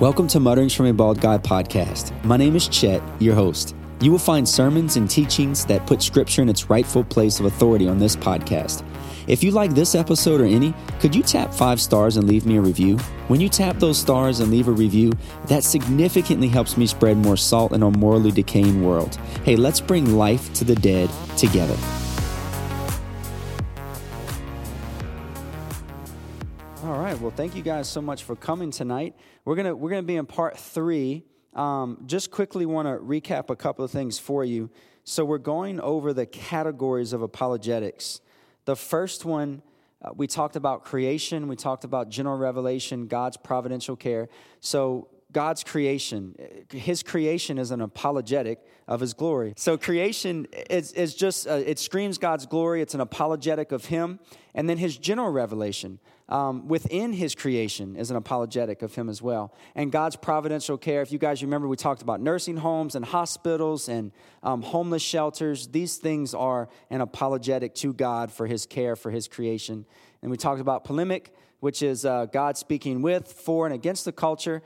Welcome to Mutterings from a Bald Guy podcast. My name is Chet, your host. You will find sermons and teachings that put scripture in its rightful place of authority on this podcast. If you like this episode or any, could you tap five stars and leave me a review? When you tap those stars and leave a review, that significantly helps me spread more salt in our morally decaying world. Hey, let's bring life to the dead together. Well, thank you guys so much for coming tonight. We're gonna we're gonna be in part three. Um, just quickly want to recap a couple of things for you. So we're going over the categories of apologetics. The first one uh, we talked about creation. We talked about general revelation, God's providential care. So God's creation. His creation is an apologetic of His glory. So creation is, is just, uh, it screams God's glory. It's an apologetic of Him. And then His general revelation um, within His creation is an apologetic of Him as well. And God's providential care. If you guys remember, we talked about nursing homes and hospitals and um, homeless shelters. These things are an apologetic to God for His care for His creation. And we talked about polemic, which is uh, God speaking with, for, and against the culture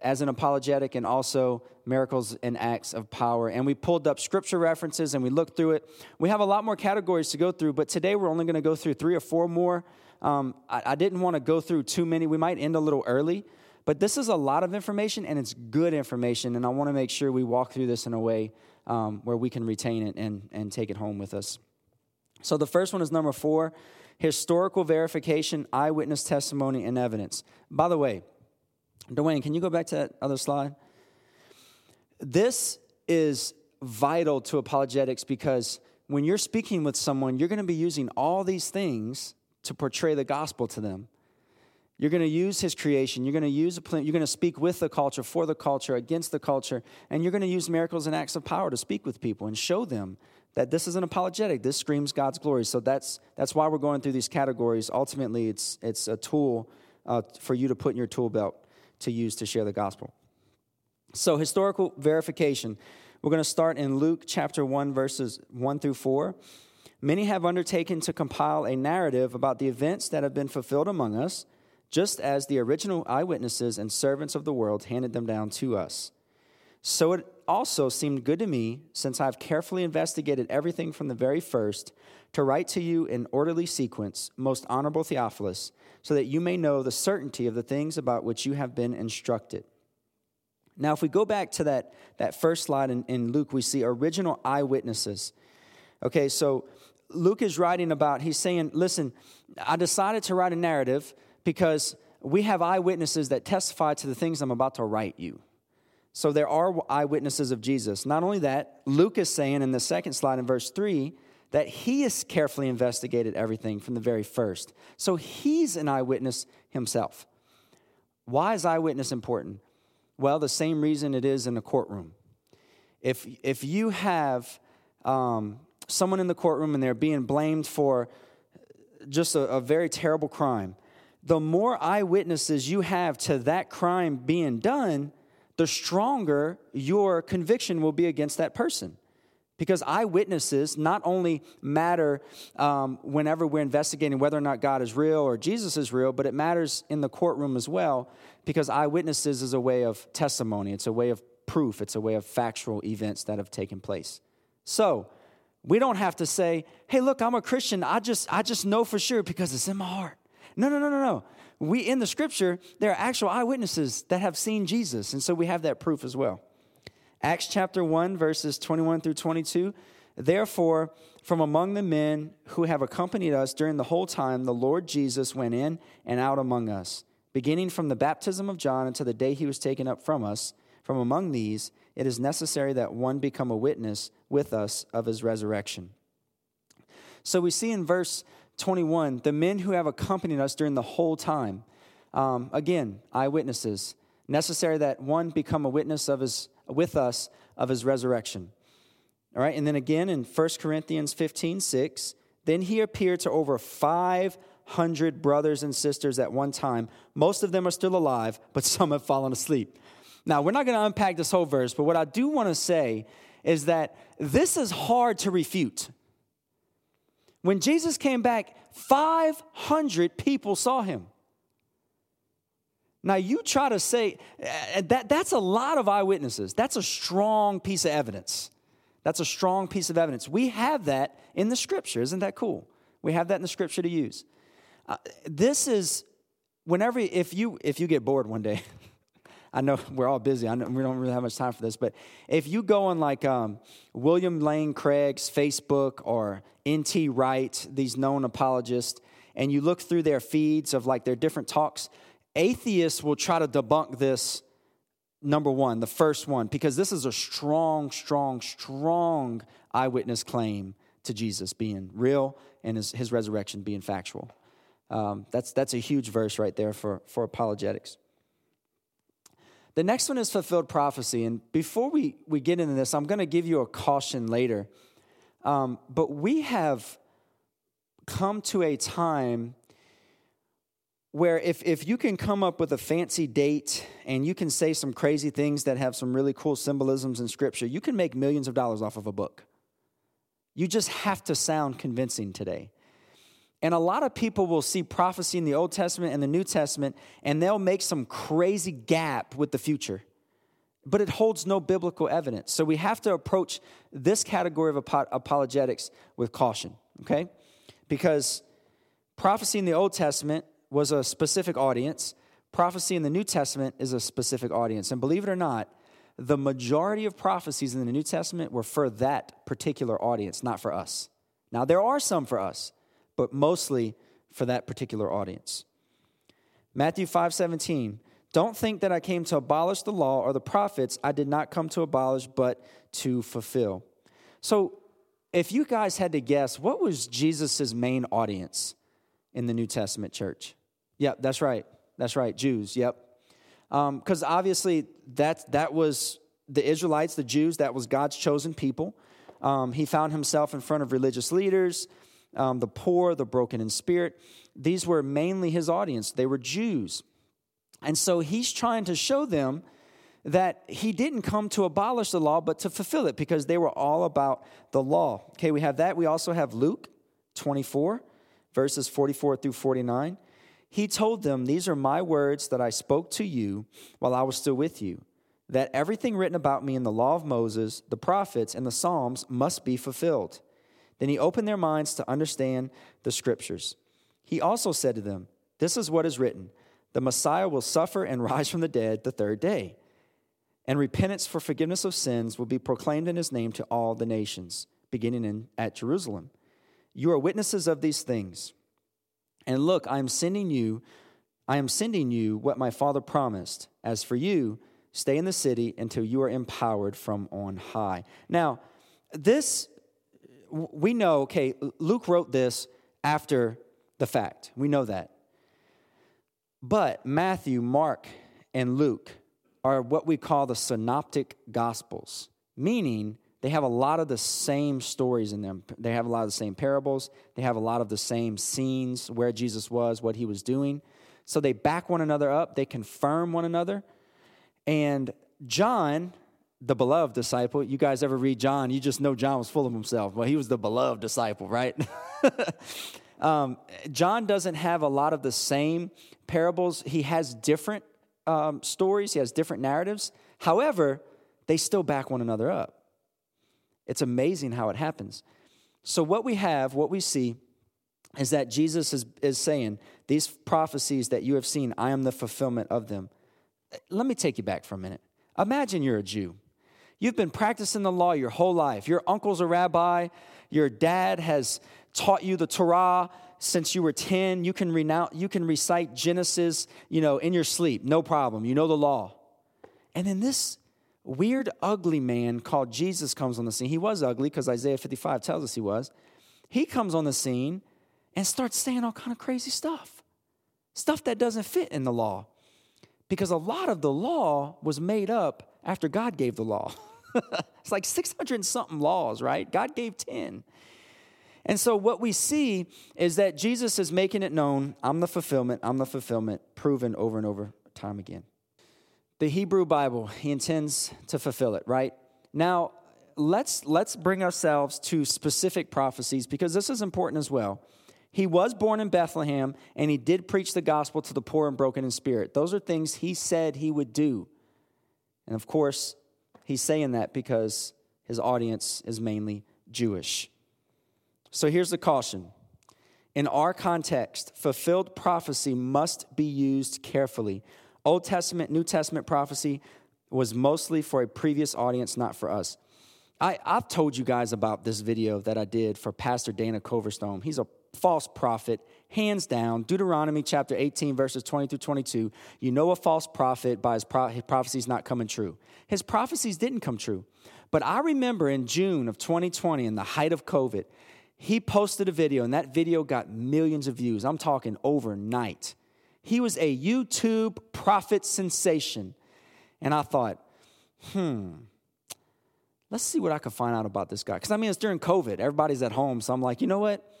as an apologetic and also miracles and acts of power. And we pulled up scripture references and we looked through it. We have a lot more categories to go through, but today we're only going to go through three or four more. Um, I, I didn't want to go through too many. We might end a little early, but this is a lot of information and it's good information. And I want to make sure we walk through this in a way um, where we can retain it and, and take it home with us. So the first one is number four historical verification, eyewitness testimony, and evidence. By the way, Dwayne, can you go back to that other slide? This is vital to apologetics because when you're speaking with someone, you're going to be using all these things to portray the gospel to them. You're going to use his creation. You're going to use a plan, you're going to speak with the culture, for the culture, against the culture, and you're going to use miracles and acts of power to speak with people and show them that this is an apologetic. This screams God's glory. So that's that's why we're going through these categories. Ultimately, it's it's a tool uh, for you to put in your tool belt to use to share the gospel. So, historical verification. We're going to start in Luke chapter 1, verses 1 through 4. Many have undertaken to compile a narrative about the events that have been fulfilled among us, just as the original eyewitnesses and servants of the world handed them down to us. So it also seemed good to me, since I've carefully investigated everything from the very first, to write to you in orderly sequence, most honorable Theophilus so that you may know the certainty of the things about which you have been instructed. Now, if we go back to that, that first slide in, in Luke, we see original eyewitnesses. Okay, so Luke is writing about, he's saying, listen, I decided to write a narrative because we have eyewitnesses that testify to the things I'm about to write you. So there are eyewitnesses of Jesus. Not only that, Luke is saying in the second slide in verse 3 that he has carefully investigated everything from the very first. So he's an eyewitness himself. Why is eyewitness important? Well, the same reason it is in a courtroom. If, if you have um, someone in the courtroom and they're being blamed for just a, a very terrible crime, the more eyewitnesses you have to that crime being done, the stronger your conviction will be against that person. Because eyewitnesses not only matter um, whenever we're investigating whether or not God is real or Jesus is real, but it matters in the courtroom as well, because eyewitnesses is a way of testimony, it's a way of proof, it's a way of factual events that have taken place. So, we don't have to say, hey, look, I'm a Christian. I just, I just know for sure because it's in my heart. No, no, no, no, no. We, in the scripture, there are actual eyewitnesses that have seen Jesus. And so we have that proof as well. Acts chapter 1, verses 21 through 22. Therefore, from among the men who have accompanied us during the whole time, the Lord Jesus went in and out among us, beginning from the baptism of John until the day he was taken up from us. From among these, it is necessary that one become a witness with us of his resurrection. So we see in verse 21 the men who have accompanied us during the whole time. Um, again, eyewitnesses. Necessary that one become a witness of his with us of his resurrection. All right, and then again in 1 Corinthians 15 6, then he appeared to over 500 brothers and sisters at one time. Most of them are still alive, but some have fallen asleep. Now, we're not going to unpack this whole verse, but what I do want to say is that this is hard to refute. When Jesus came back, 500 people saw him. Now, you try to say uh, that that's a lot of eyewitnesses. That's a strong piece of evidence. That's a strong piece of evidence. We have that in the scripture. Isn't that cool? We have that in the scripture to use. Uh, this is whenever if you if you get bored one day I know we're all busy. I know we don't really have much time for this, but if you go on like um, William Lane Craig's Facebook or N.T. Wright, these known apologists, and you look through their feeds of like their different talks, atheists will try to debunk this number one, the first one, because this is a strong, strong, strong eyewitness claim to Jesus being real and his, his resurrection being factual. Um, that's, that's a huge verse right there for, for apologetics. The next one is fulfilled prophecy. And before we, we get into this, I'm going to give you a caution later. Um, but we have come to a time where if, if you can come up with a fancy date and you can say some crazy things that have some really cool symbolisms in scripture, you can make millions of dollars off of a book. You just have to sound convincing today. And a lot of people will see prophecy in the Old Testament and the New Testament, and they'll make some crazy gap with the future. But it holds no biblical evidence. So we have to approach this category of apologetics with caution, okay? Because prophecy in the Old Testament was a specific audience, prophecy in the New Testament is a specific audience. And believe it or not, the majority of prophecies in the New Testament were for that particular audience, not for us. Now, there are some for us but mostly for that particular audience. Matthew 5 17. Don't think that I came to abolish the law or the prophets. I did not come to abolish, but to fulfill. So, if you guys had to guess, what was Jesus' main audience in the New Testament church? Yep, that's right. That's right, Jews. Yep. Because um, obviously, that, that was the Israelites, the Jews, that was God's chosen people. Um, he found himself in front of religious leaders, um, the poor, the broken in spirit. These were mainly his audience. They were Jews. And so he's trying to show them that he didn't come to abolish the law, but to fulfill it because they were all about the law. Okay, we have that. We also have Luke 24, verses 44 through 49. He told them, These are my words that I spoke to you while I was still with you, that everything written about me in the law of Moses, the prophets, and the Psalms must be fulfilled. Then he opened their minds to understand the scriptures. He also said to them, This is what is written the Messiah will suffer and rise from the dead the third day, and repentance for forgiveness of sins will be proclaimed in his name to all the nations, beginning in, at Jerusalem. You are witnesses of these things. And look, I am sending you, I am sending you what my father promised. As for you, stay in the city until you are empowered from on high. Now, this we know, okay, Luke wrote this after the fact. We know that. But Matthew, Mark, and Luke are what we call the synoptic gospels, meaning they have a lot of the same stories in them. They have a lot of the same parables. They have a lot of the same scenes where Jesus was, what he was doing. So they back one another up, they confirm one another. And John, the beloved disciple. You guys ever read John? You just know John was full of himself. Well, he was the beloved disciple, right? um, John doesn't have a lot of the same parables. He has different um, stories, he has different narratives. However, they still back one another up. It's amazing how it happens. So, what we have, what we see, is that Jesus is, is saying, These prophecies that you have seen, I am the fulfillment of them. Let me take you back for a minute. Imagine you're a Jew. You've been practicing the law your whole life. Your uncle's a rabbi. Your dad has taught you the Torah since you were 10. You can, you can recite Genesis, you know, in your sleep. No problem. You know the law. And then this weird, ugly man called Jesus comes on the scene. He was ugly because Isaiah 55 tells us he was. He comes on the scene and starts saying all kind of crazy stuff. Stuff that doesn't fit in the law. Because a lot of the law was made up after God gave the law. it's like 600 and something laws, right? God gave 10. And so what we see is that Jesus is making it known I'm the fulfillment, I'm the fulfillment, proven over and over time again. The Hebrew Bible, he intends to fulfill it, right? Now, let's let's bring ourselves to specific prophecies because this is important as well. He was born in Bethlehem, and he did preach the gospel to the poor and broken in spirit. Those are things he said he would do. And of course, he's saying that because his audience is mainly Jewish. So here's the caution. In our context, fulfilled prophecy must be used carefully. Old Testament, New Testament prophecy was mostly for a previous audience, not for us. I, have told you guys about this video that I did for Pastor Dana Coverstone. He's a false prophet, hands down. Deuteronomy chapter 18, verses 20 through 22. You know a false prophet by his, pro- his prophecies not coming true. His prophecies didn't come true. But I remember in June of 2020, in the height of COVID, he posted a video, and that video got millions of views. I'm talking overnight. He was a YouTube prophet sensation. And I thought, hmm, let's see what I can find out about this guy. Because I mean, it's during COVID, everybody's at home. So I'm like, you know what?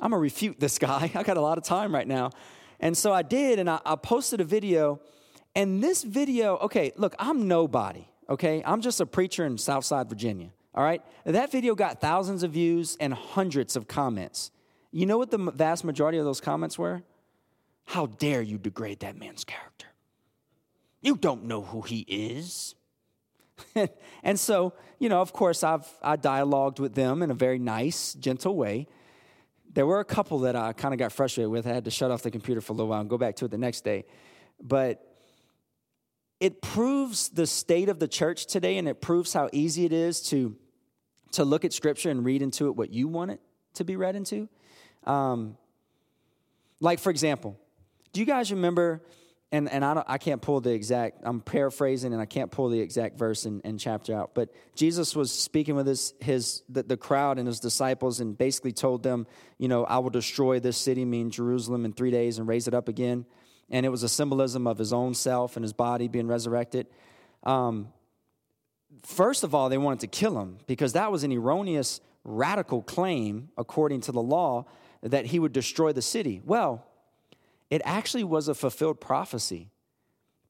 I'm gonna refute this guy. I got a lot of time right now. And so I did, and I, I posted a video. And this video, okay, look, I'm nobody, okay? I'm just a preacher in Southside, Virginia, all right? That video got thousands of views and hundreds of comments. You know what the vast majority of those comments were? How dare you degrade that man's character? You don't know who he is. and so, you know, of course, I've I dialogued with them in a very nice, gentle way. There were a couple that I kind of got frustrated with. I had to shut off the computer for a little while and go back to it the next day. But it proves the state of the church today, and it proves how easy it is to, to look at Scripture and read into it what you want it to be read into. Um, like, for example, do you guys remember and, and I, I can't pull the exact, I'm paraphrasing and I can't pull the exact verse and, and chapter out, but Jesus was speaking with his, his the, the crowd and his disciples and basically told them, you know, I will destroy this city, mean Jerusalem, in three days and raise it up again. And it was a symbolism of his own self and his body being resurrected. Um, first of all, they wanted to kill him because that was an erroneous, radical claim, according to the law, that he would destroy the city. Well, it actually was a fulfilled prophecy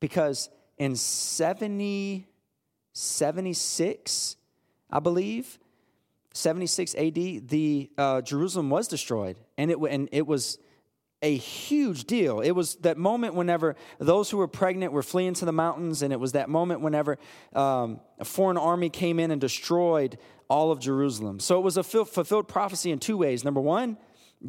because in 70, 76, I believe, 76 AD, the uh, Jerusalem was destroyed, and it and it was a huge deal. It was that moment whenever those who were pregnant were fleeing to the mountains, and it was that moment whenever um, a foreign army came in and destroyed all of Jerusalem. So it was a fulfilled prophecy in two ways. Number one,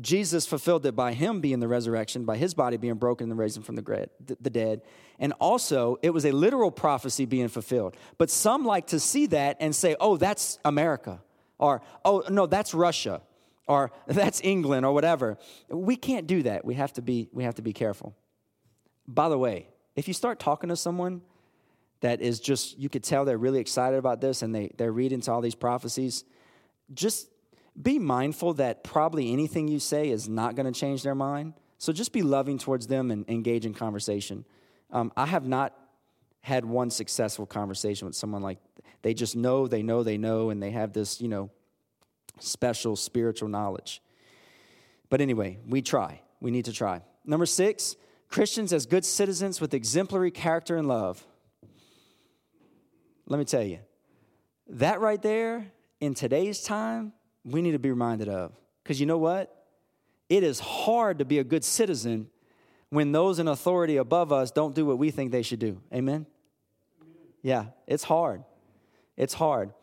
Jesus fulfilled it by him being the resurrection, by his body being broken and raised from the, dead. And also, it was a literal prophecy being fulfilled. But some like to see that and say, oh, that's America. Or, oh, no, that's Russia. Or that's England or whatever. We can't do that. We have to be, we have to be careful. By the way, if you start talking to someone that is just, you could tell they're really excited about this and they, they're reading to all these prophecies, just be mindful that probably anything you say is not going to change their mind. So just be loving towards them and engage in conversation. Um, I have not had one successful conversation with someone like they just know, they know, they know, and they have this, you know, special spiritual knowledge. But anyway, we try. We need to try. Number six, Christians as good citizens with exemplary character and love. Let me tell you, that right there in today's time we need to be reminded of. Because you know what? It is hard to be a good citizen when those in authority above us don't do what we think they should do. Amen? Yeah, it's hard. It's hard.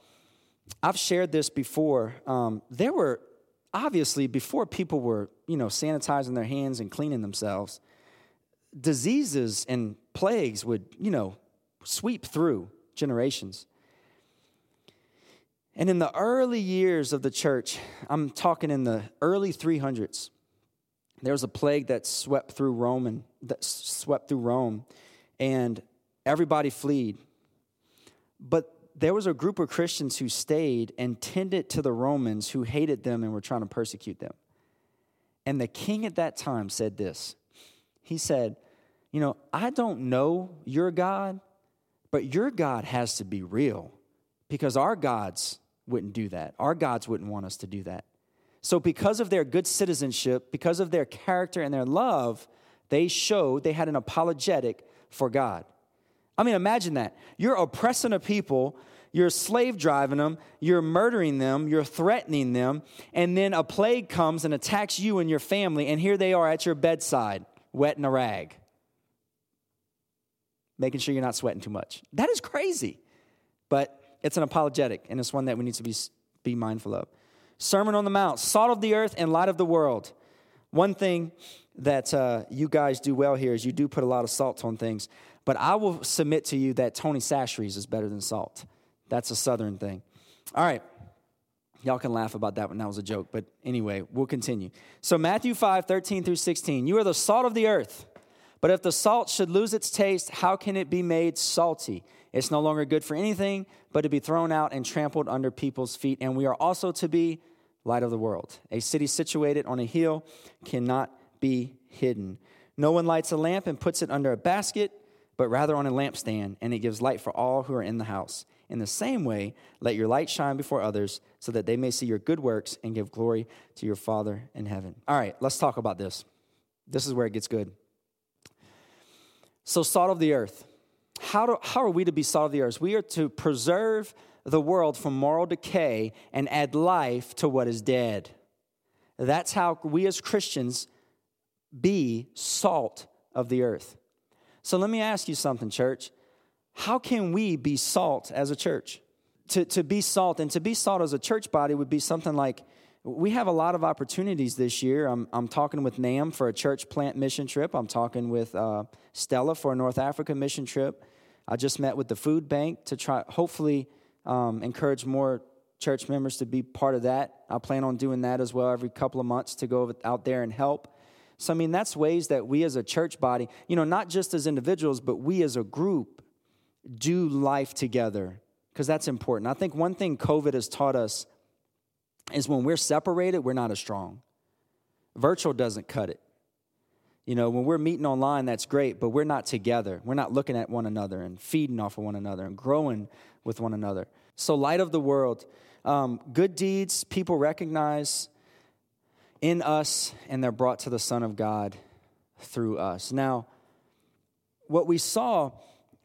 I've shared this before. Um, there were obviously before people were, you know, sanitizing their hands and cleaning themselves, diseases and plagues would, you know, sweep through generations. And in the early years of the church, I'm talking in the early 300s, there was a plague that swept through Rome and that swept through Rome, and everybody fled. But there was a group of Christians who stayed and tended to the Romans who hated them and were trying to persecute them. And the king at that time said this. He said, You know, I don't know your God, but your God has to be real because our gods wouldn't do that. Our gods wouldn't want us to do that. So, because of their good citizenship, because of their character and their love, they showed they had an apologetic for God. I mean, imagine that. You're oppressing a people, you're slave driving them, you're murdering them, you're threatening them, and then a plague comes and attacks you and your family, and here they are at your bedside, wet in a rag, making sure you're not sweating too much. That is crazy. But it's an apologetic, and it's one that we need to be, be mindful of. Sermon on the Mount, salt of the earth and light of the world. One thing that uh, you guys do well here is you do put a lot of salt on things, but I will submit to you that Tony Chachere's is better than salt. That's a southern thing. All right. Y'all can laugh about that one. That was a joke. But anyway, we'll continue. So, Matthew 5, 13 through 16. You are the salt of the earth. But if the salt should lose its taste, how can it be made salty? It's no longer good for anything but to be thrown out and trampled under people's feet. And we are also to be light of the world. A city situated on a hill cannot be hidden. No one lights a lamp and puts it under a basket, but rather on a lampstand, and it gives light for all who are in the house. In the same way, let your light shine before others so that they may see your good works and give glory to your Father in heaven. All right, let's talk about this. This is where it gets good. So, salt of the earth. How, do, how are we to be salt of the earth? We are to preserve the world from moral decay and add life to what is dead. That's how we as Christians be salt of the earth. So let me ask you something, church. How can we be salt as a church? To, to be salt and to be salt as a church body would be something like we have a lot of opportunities this year. I'm, I'm talking with NAM for a church plant mission trip. I'm talking with uh, Stella for a North Africa mission trip. I just met with the food bank to try, hopefully, um, encourage more church members to be part of that. I plan on doing that as well every couple of months to go out there and help. So, I mean, that's ways that we as a church body, you know, not just as individuals, but we as a group do life together because that's important. I think one thing COVID has taught us is when we're separated, we're not as strong. Virtual doesn't cut it. You know, when we're meeting online, that's great, but we're not together. We're not looking at one another and feeding off of one another and growing with one another. So, light of the world, um, good deeds people recognize in us, and they're brought to the Son of God through us. Now, what we saw,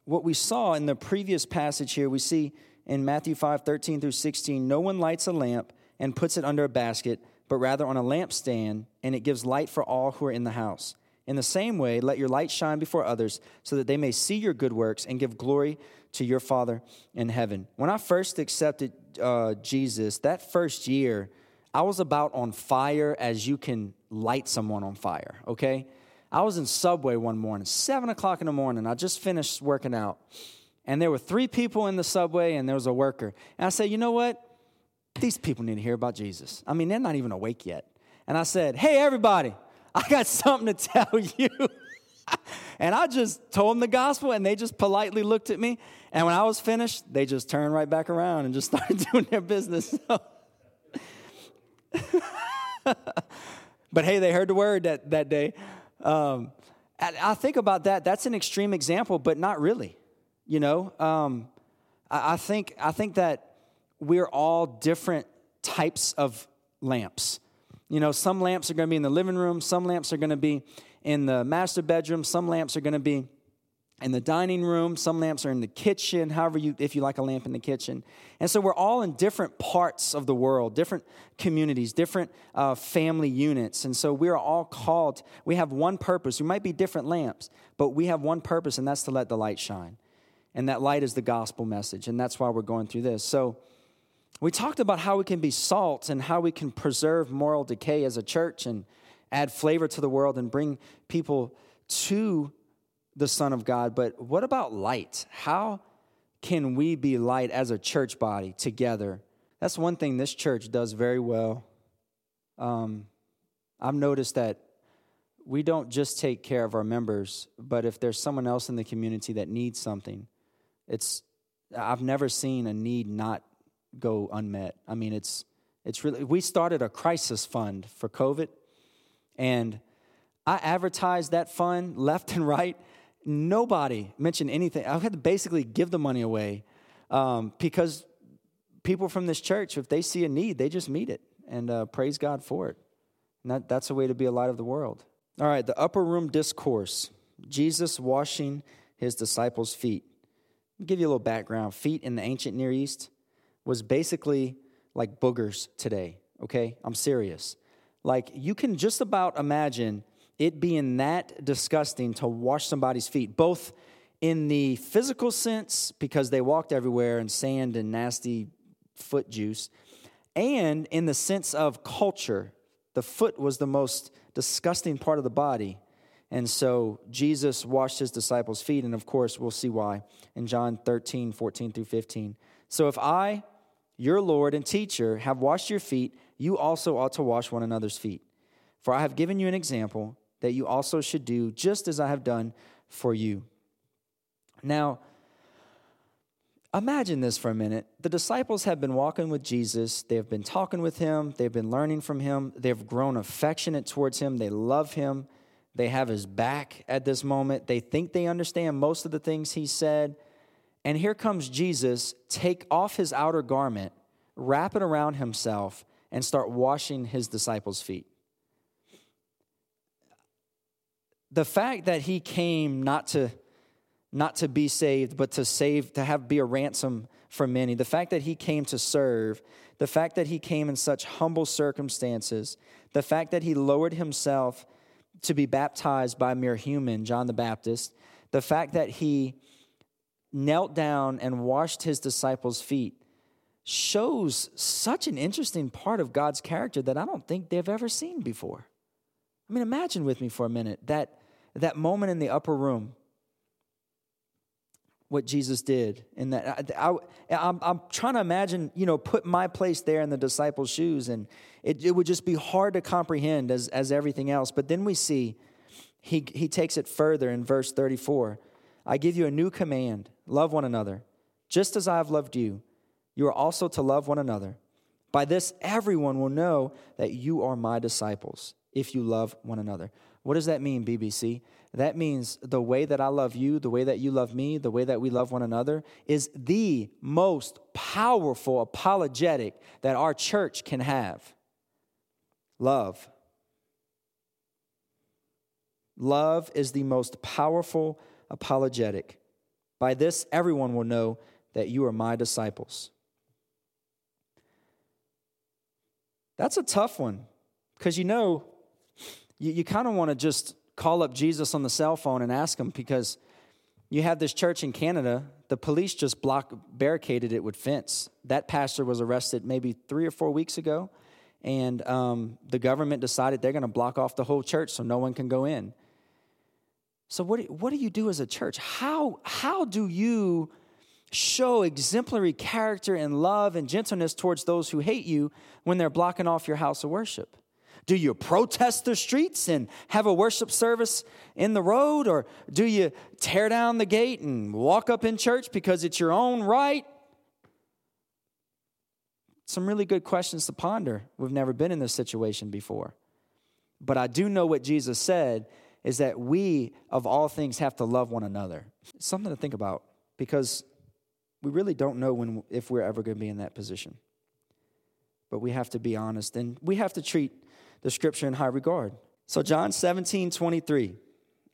what we saw in the previous passage here, we see in Matthew 5, 13 through 16, no one lights a lamp and puts it under a basket, but rather on a lampstand, and it gives light for all who are in the house. In the same way, let your light shine before others so that they may see your good works and give glory to your Father in heaven. When I first accepted uh, Jesus, that first year, I was about on fire as you can light someone on fire, okay? I was in Subway one morning, seven o'clock in the morning. I just finished working out. And there were three people in the subway, and there was a worker. And I said, you know what? These people need to hear about Jesus. I mean, they're not even awake yet. And I said, hey, everybody, I got something to tell you. and I just told them the gospel, and they just politely looked at me. And when I was finished, they just turned right back around and just started doing their business. but hey, they heard the word that, that day. Um, I think about that. That's an extreme example, but not really. You know, um, I, I, think I think that we're all different types of lamps. You know, some lamps are going to be in the living room, some lamps are going to be in the master bedroom, some lamps are going to be in the dining room, some lamps are in the kitchen, however you if you like a lamp in the kitchen. And so we're all in different parts of the world, different communities, different uh, family units. And so we're all called, we have one purpose. We might be different lamps, but we have one purpose, and that's to let the light shine. And that light is the gospel message, and that's why we're going through this. So we talked about how we can be salt and how we can preserve moral decay as a church and add flavor to the world and bring people to the Son of God. But what about light? How can we be light as a church body together? That's one thing this church does very well. Um, I've noticed that we don't just take care of our members, but if there's someone else in the community that needs something, it's I've never seen a need not go unmet. I mean, it's it's really we started a crisis fund for COVID, and I advertised that fund left and right. Nobody mentioned anything. I had to basically give the money away um, because people from this church, if they see a need, they just meet it and uh, praise God for it. And that, that's a way to be a light of the world. All right, the upper room discourse Jesus washing his disciples' feet. I'll give you a little background. Feet in the ancient Near East was basically like boogers today, okay? I'm serious. Like, you can just about imagine it being that disgusting to wash somebody's feet, both in the physical sense, because they walked everywhere in sand and nasty foot juice, and in the sense of culture. The foot was the most disgusting part of the body. And so Jesus washed his disciples' feet, and of course, we'll see why in John 13, 14 through 15. So if I, your Lord and teacher, have washed your feet, you also ought to wash one another's feet. For I have given you an example that you also should do just as I have done for you. Now, imagine this for a minute. The disciples have been walking with Jesus, they have been talking with him, they've been learning from him, they've grown affectionate towards him, they love him, they have his back at this moment, they think they understand most of the things he said. And here comes Jesus, take off his outer garment, wrap it around himself, and start washing his disciples' feet. The fact that he came not to not to be saved, but to save, to have be a ransom for many. The fact that he came to serve, the fact that he came in such humble circumstances, the fact that he lowered himself to be baptized by a mere human, John the Baptist, the fact that he knelt down and washed his disciples' feet shows such an interesting part of God's character that I don't think they've ever seen before. I mean, imagine with me for a minute that, that moment in the upper room what Jesus did. And that I, am I'm trying to imagine, you know, put my place there in the disciples' shoes, and it, it would just be hard to comprehend as, as everything else. But then we see he, he takes it further in verse 34 I give you a new command love one another. Just as I have loved you, you are also to love one another. By this, everyone will know that you are my disciples if you love one another. What does that mean, BBC? That means the way that I love you, the way that you love me, the way that we love one another is the most powerful apologetic that our church can have. Love. Love is the most powerful apologetic. By this, everyone will know that you are my disciples. That's a tough one because you know, you, you kind of want to just call up Jesus on the cell phone and ask him because you have this church in Canada, the police just block barricaded it with fence. That pastor was arrested maybe three or four weeks ago, and um, the government decided they're going to block off the whole church so no one can go in. So what do, what do you do as a church? How how do you show exemplary character and love and gentleness towards those who hate you when they're blocking off your house of worship? Do you protest the streets and have a worship service in the road? Or do you tear down the gate and walk up in church because it's your own right? Some really good questions to ponder. We've never been in this situation before. But I do know what Jesus said is that we, of all things, have to love one another. something to think about because we really don't know when, if we're ever going to be in that position. But we have to be honest and we have to treat the scripture in high regard. So, John 17, 23,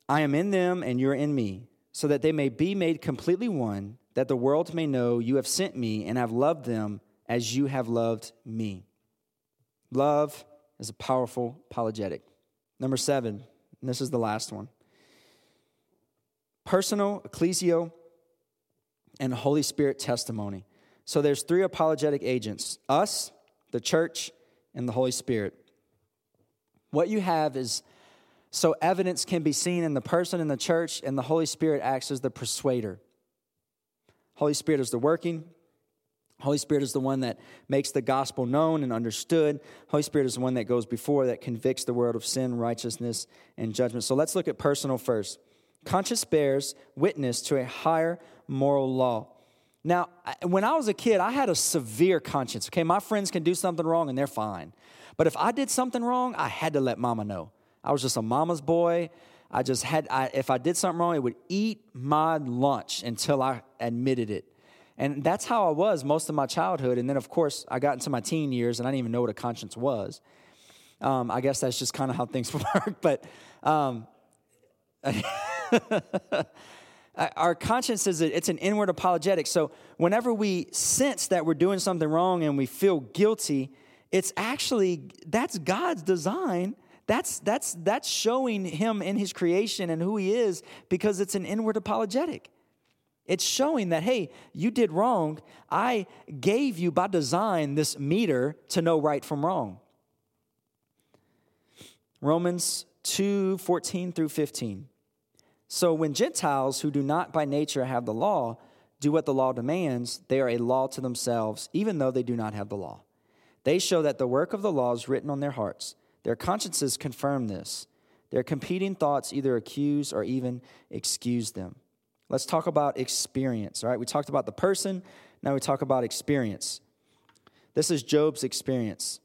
I am in them and you're in me, so that they may be made completely one, that the world may know you have sent me and have loved them as you have loved me. Love is a powerful apologetic. Number seven, and this is the last one personal, ecclesial, and Holy Spirit testimony. So there's three apologetic agents us, the church, and the Holy Spirit. What you have is so evidence can be seen in the person in the church, and the Holy Spirit acts as the persuader. Holy Spirit is the working. Holy Spirit is the one that makes the gospel known and understood. Holy Spirit is the one that goes before, that convicts the world of sin, righteousness, and judgment. So let's look at personal first. Conscience bears witness to a higher moral law. Now, when I was a kid, I had a severe conscience. Okay, my friends can do something wrong and they're fine. But if I did something wrong, I had to let mama know. I was just a mama's boy. I just had, I, if I did something wrong, it would eat my lunch until I admitted it. And that's how I was most of my childhood. And then, of course, I got into my teen years and I didn't even know what a conscience was. Um, I guess that's just kind of how things work. But um, our conscience is a, it's an inward apologetic. So whenever we sense that we're doing something wrong and we feel guilty, it's actually that's God's design. That's that's that's showing him in his creation and who he is because it's an inward apologetic. It's showing that, hey, you did wrong. I gave you by design this meter to know right from wrong. Romans 2 14 through 15. So when Gentiles who do not by nature have the law do what the law demands, they are a law to themselves, even though they do not have the law. They show that the work of the law is written on their hearts. Their consciences confirm this. Their competing thoughts either accuse or even excuse them. Let's talk about experience, all right? We talked about the person, now we talk about experience. This is Job's experience.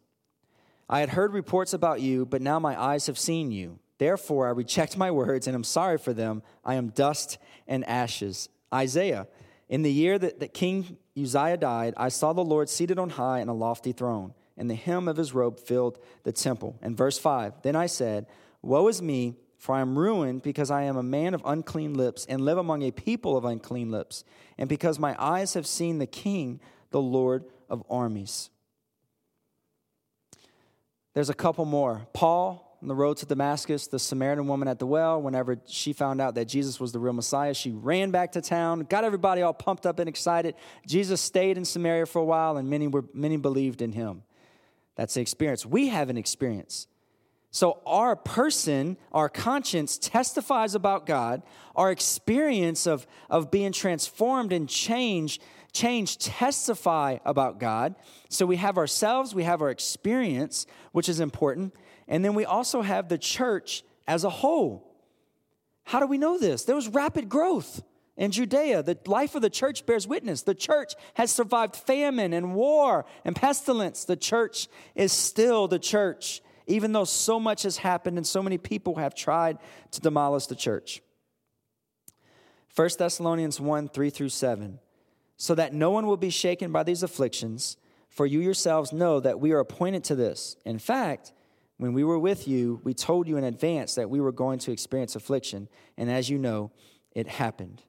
I had heard reports about you, but now my eyes have seen you. Therefore, I reject my words and am sorry for them. I am dust and ashes. Isaiah, in the year that, that King Uzziah died, I saw the Lord seated on high in a lofty throne, and the hem of his robe filled the temple. And verse 5 Then I said, Woe is me, for I am ruined because I am a man of unclean lips and live among a people of unclean lips, and because my eyes have seen the King, the Lord of armies. There's a couple more. Paul, on the road to Damascus, the Samaritan woman at the well, whenever she found out that Jesus was the real Messiah, she ran back to town, got everybody all pumped up and excited. Jesus stayed in Samaria for a while, and many, were, many believed in him. That's the experience. We have an experience. So, our person, our conscience testifies about God. Our experience of, of being transformed and changed, change testify about God. So, we have ourselves, we have our experience, which is important. And then we also have the church as a whole. How do we know this? There was rapid growth in Judea. The life of the church bears witness. The church has survived famine and war and pestilence. The church is still the church, even though so much has happened and so many people have tried to demolish the church. 1 Thessalonians 1 3 through 7. So that no one will be shaken by these afflictions, for you yourselves know that we are appointed to this. In fact, when we were with you, we told you in advance that we were going to experience affliction, and as you know, it happened.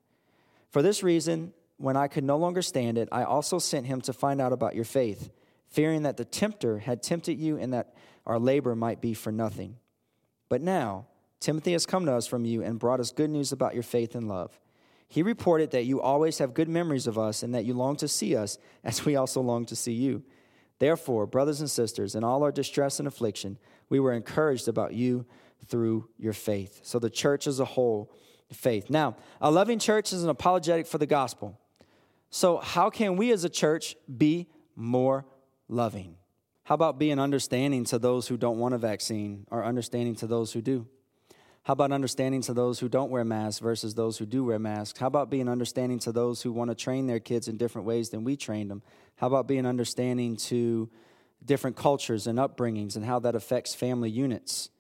For this reason, when I could no longer stand it, I also sent him to find out about your faith, fearing that the tempter had tempted you and that our labor might be for nothing. But now, Timothy has come to us from you and brought us good news about your faith and love. He reported that you always have good memories of us and that you long to see us, as we also long to see you. Therefore, brothers and sisters, in all our distress and affliction, we were encouraged about you through your faith. So the church as a whole, faith. Now, a loving church is an apologetic for the gospel. So, how can we as a church be more loving? How about being understanding to those who don't want a vaccine or understanding to those who do? How about understanding to those who don't wear masks versus those who do wear masks? How about being understanding to those who want to train their kids in different ways than we trained them? How about being understanding to different cultures and upbringings and how that affects family units.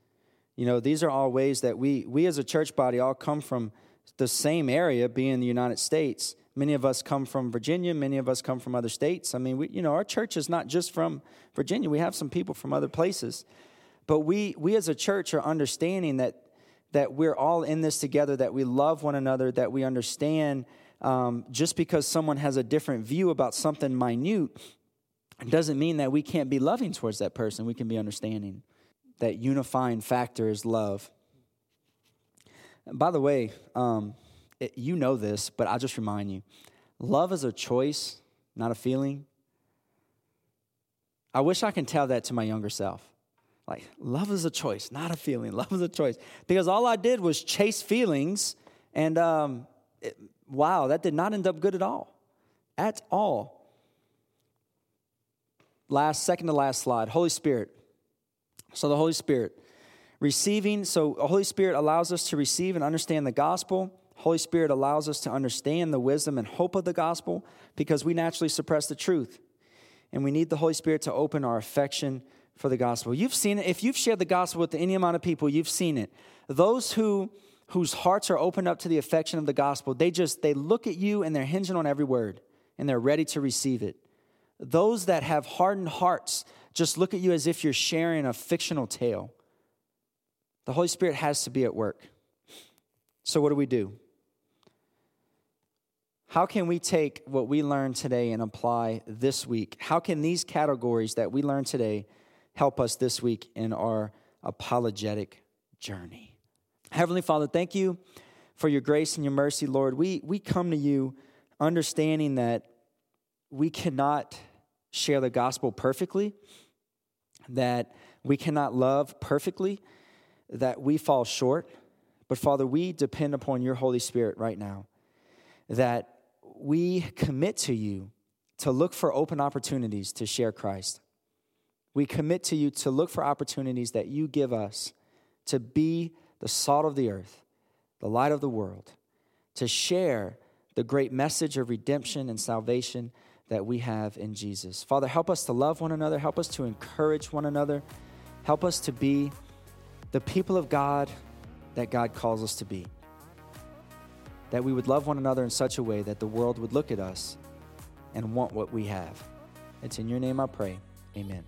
You know, these are all ways that we, we as a church body all come from the same area, being the United States. Many of us come from Virginia. Many of us come from other states. I mean, we, you know, our church is not just from Virginia. We have some people from other places. But we, we as a church are understanding that, that we're all in this together, that we love one another, that we understand um, just because someone has a different view about something minute doesn't mean that we can't be loving towards that person. We can be understanding. That unifying factor is love. By the way, um, it, you know this, but I'll just remind you love is a choice, not a feeling. I wish I can tell that to my younger self. Like, love is a choice, not a feeling. Love is a choice. Because all I did was chase feelings, and um, it, wow, that did not end up good at all. At all last, second to last slide Holy Spirit. So, the Holy Spirit. Receiving, so the Holy Spirit allows us to receive and understand the gospel. Holy Spirit allows us to understand the wisdom and hope of the gospel because we naturally suppress the truth. And we need the Holy Spirit to open our affection for the gospel. You've seen it. If you've shared the gospel with any amount of people, you've seen it. Those who whose hearts are opened up to the affection of the gospel, they just they look at you and they're hinging on every word and they're ready to receive it. Those that have hardened hearts just look at you as if you're sharing a fictional tale. The Holy Spirit has to be at work. So, what do we do? how can we take what we learned today and apply this week? How can these categories that we learned today help us this week in our apologetic journey? Heavenly Father, thank you for your grace and your mercy, Lord. We, we come to you understanding that we cannot share the gospel perfectly, that we cannot love perfectly, that we fall short. But Father, we depend upon your Holy Spirit right now, that we commit to you to look for open opportunities to share Christ. We commit to you to look for opportunities that you give us to be the salt of the earth, the light of the world, to share the great message of redemption and salvation that we have in Jesus. Father, help us to love one another, help us to encourage one another, help us to be the people of God that God calls us to be that we would love one another in such a way that the world would look at us and want what we have. It's in your name I pray. Amen.